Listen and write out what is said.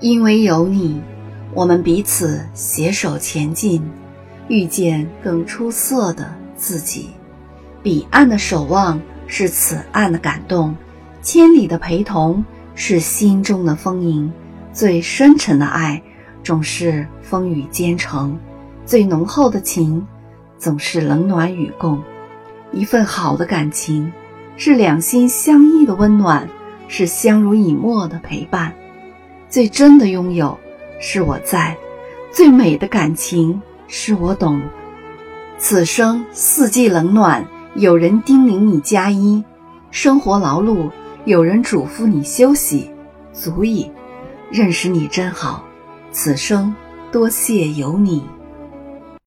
因为有你，我们彼此携手前进，遇见更出色的自己。彼岸的守望是此岸的感动，千里的陪同是心中的丰盈。最深沉的爱，总是风雨兼程；最浓厚的情，总是冷暖与共。一份好的感情，是两心相依的温暖，是相濡以沫的陪伴。最真的拥有，是我在；最美的感情，是我懂。此生四季冷暖，有人叮咛你加衣；生活劳碌，有人嘱咐你休息，足矣。认识你真好，此生多谢有你。